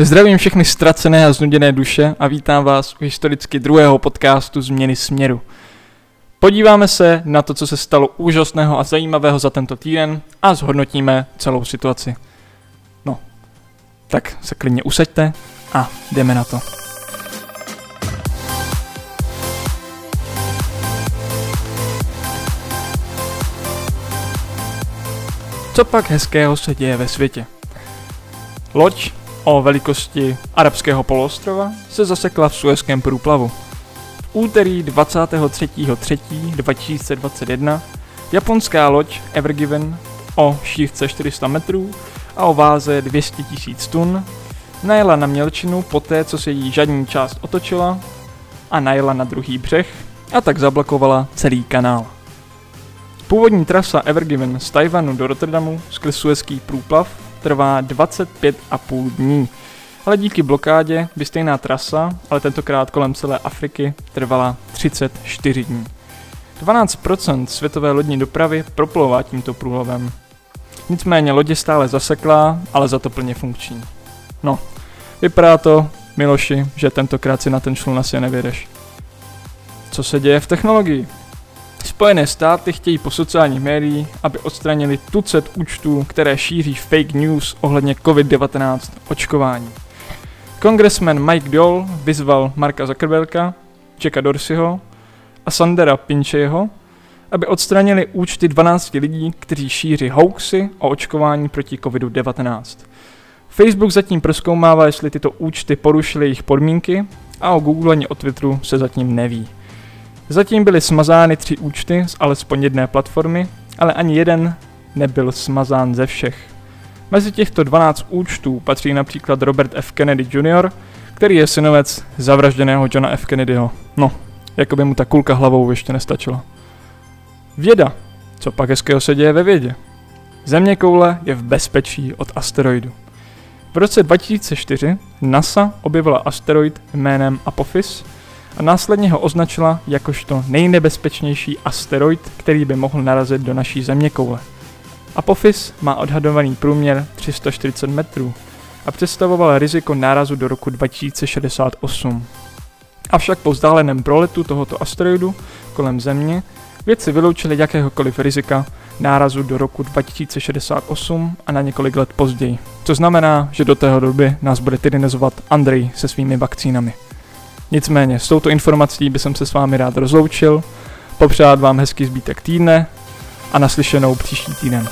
Zdravím všechny ztracené a znuděné duše a vítám vás u historicky druhého podcastu Změny směru. Podíváme se na to, co se stalo úžasného a zajímavého za tento týden a zhodnotíme celou situaci. No, tak se klidně usaďte a jdeme na to. Co pak hezkého se děje ve světě? Loď o velikosti arabského poloostrova se zasekla v Suezském průplavu. V úterý 23.3.2021 japonská loď Ever Given o šířce 400 metrů a o váze 200 000 tun najela na mělčinu poté, co se jí žadní část otočila a najela na druhý břeh a tak zablokovala celý kanál. Původní trasa Ever Given z Tajvanu do Rotterdamu skrz Suezký průplav trvá 25,5 dní. Ale díky blokádě by stejná trasa, ale tentokrát kolem celé Afriky, trvala 34 dní. 12% světové lodní dopravy proplouvá tímto průlovem. Nicméně lodě stále zaseklá, ale za to plně funkční. No, vypadá to, Miloši, že tentokrát si na ten člun asi nevědeš. Co se děje v technologii? Spojené státy chtějí po sociálních médiích, aby odstranili tucet účtů, které šíří fake news ohledně COVID-19 očkování. Kongresmen Mike Dole vyzval Marka Zuckerberga, Jacka Dorseyho a Sandera Pincheho, aby odstranili účty 12 lidí, kteří šíří hoaxy o očkování proti COVID-19. Facebook zatím proskoumává, jestli tyto účty porušily jejich podmínky a o Google ani o Twitteru se zatím neví. Zatím byly smazány tři účty z alespoň jedné platformy, ale ani jeden nebyl smazán ze všech. Mezi těchto 12 účtů patří například Robert F. Kennedy Jr., který je synovec zavražděného Johna F. Kennedyho. No, jako by mu ta kulka hlavou ještě nestačila. Věda. Co pak hezkého se děje ve vědě? Země koule je v bezpečí od asteroidu. V roce 2004 NASA objevila asteroid jménem Apophis, a následně ho označila jakožto nejnebezpečnější asteroid, který by mohl narazit do naší zeměkoule. Apophis má odhadovaný průměr 340 metrů a představoval riziko nárazu do roku 2068. Avšak po vzdáleném proletu tohoto asteroidu kolem Země vědci vyloučili jakéhokoliv rizika nárazu do roku 2068 a na několik let později. To znamená, že do tého doby nás bude tyrannizovat Andrej se svými vakcínami. Nicméně, s touto informací bych se s vámi rád rozloučil, popřát vám hezký zbytek týdne a naslyšenou příští týden.